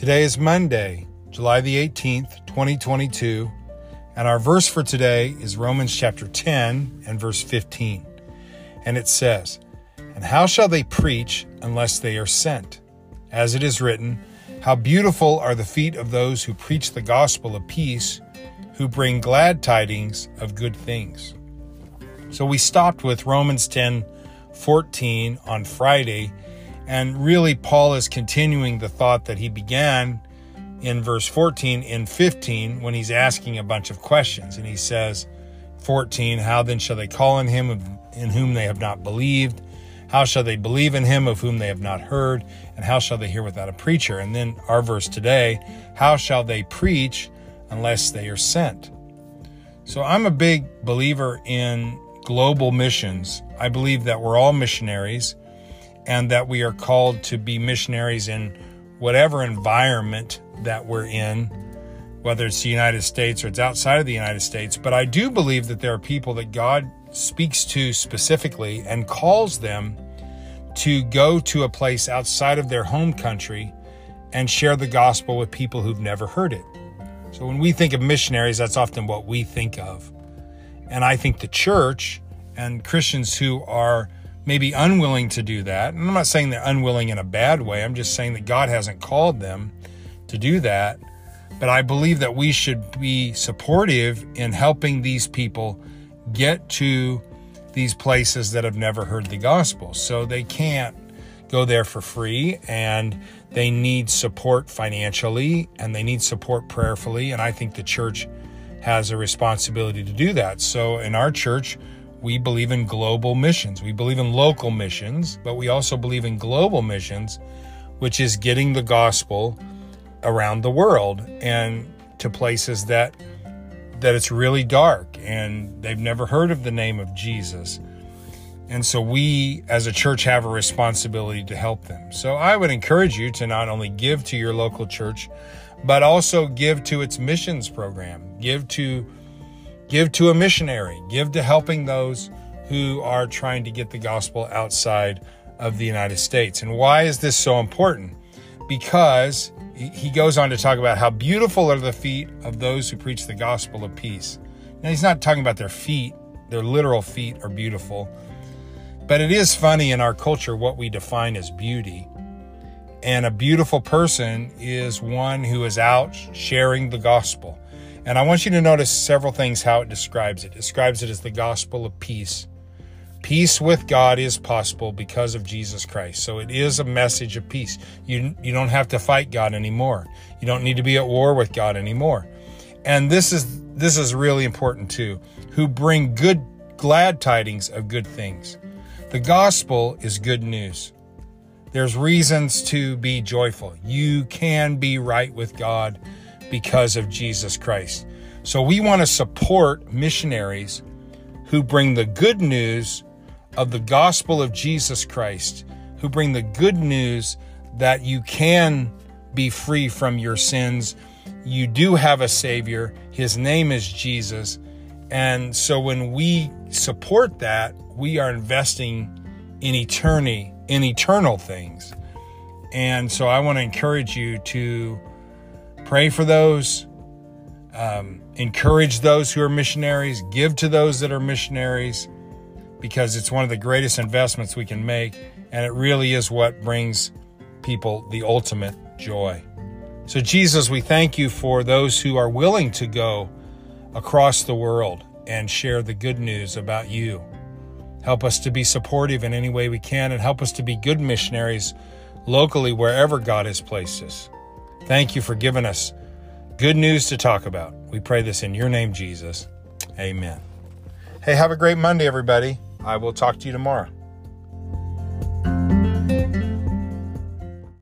Today is Monday, July the 18th, 2022, and our verse for today is Romans chapter 10 and verse 15. And it says, And how shall they preach unless they are sent? As it is written, How beautiful are the feet of those who preach the gospel of peace, who bring glad tidings of good things. So we stopped with Romans 10 14 on Friday and really, Paul is continuing the thought that he began in verse 14 in 15 when he's asking a bunch of questions. And he says, 14, How then shall they call on him in whom they have not believed? How shall they believe in him of whom they have not heard? And how shall they hear without a preacher? And then our verse today, How shall they preach unless they are sent? So I'm a big believer in global missions. I believe that we're all missionaries and that we are called to be missionaries in whatever environment that we're in, whether it's the United States or it's outside of the United States. But I do believe that there are people that God speaks to specifically and calls them to go to a place outside of their home country and share the gospel with people who've never heard it. So when we think of missionaries, that's often what we think of. And I think the church and Christians who are maybe unwilling to do that. And I'm not saying they're unwilling in a bad way. I'm just saying that God hasn't called them to do that. But I believe that we should be supportive in helping these people get to these places that have never heard the gospel. So they can't go there for free and they need support financially and they need support prayerfully. And I think the church has a responsibility to do that. So in our church, we believe in global missions. We believe in local missions, but we also believe in global missions, which is getting the gospel around the world and to places that that it's really dark and they've never heard of the name of Jesus. And so we as a church have a responsibility to help them. So I would encourage you to not only give to your local church, but also give to its missions program. Give to Give to a missionary, give to helping those who are trying to get the gospel outside of the United States. And why is this so important? Because he goes on to talk about how beautiful are the feet of those who preach the gospel of peace. Now, he's not talking about their feet, their literal feet are beautiful. But it is funny in our culture what we define as beauty. And a beautiful person is one who is out sharing the gospel. And I want you to notice several things how it describes it. It describes it as the gospel of peace. Peace with God is possible because of Jesus Christ. So it is a message of peace. You, you don't have to fight God anymore. You don't need to be at war with God anymore. And this is this is really important too. Who bring good glad tidings of good things. The gospel is good news. There's reasons to be joyful. You can be right with God because of Jesus Christ. So we want to support missionaries who bring the good news of the gospel of Jesus Christ, who bring the good news that you can be free from your sins. You do have a Savior. His name is Jesus. And so when we support that, we are investing in eternity, in eternal things. And so I want to encourage you to Pray for those. Um, encourage those who are missionaries. Give to those that are missionaries because it's one of the greatest investments we can make. And it really is what brings people the ultimate joy. So, Jesus, we thank you for those who are willing to go across the world and share the good news about you. Help us to be supportive in any way we can and help us to be good missionaries locally wherever God has placed us. Thank you for giving us good news to talk about. We pray this in your name, Jesus. Amen. Hey, have a great Monday, everybody. I will talk to you tomorrow.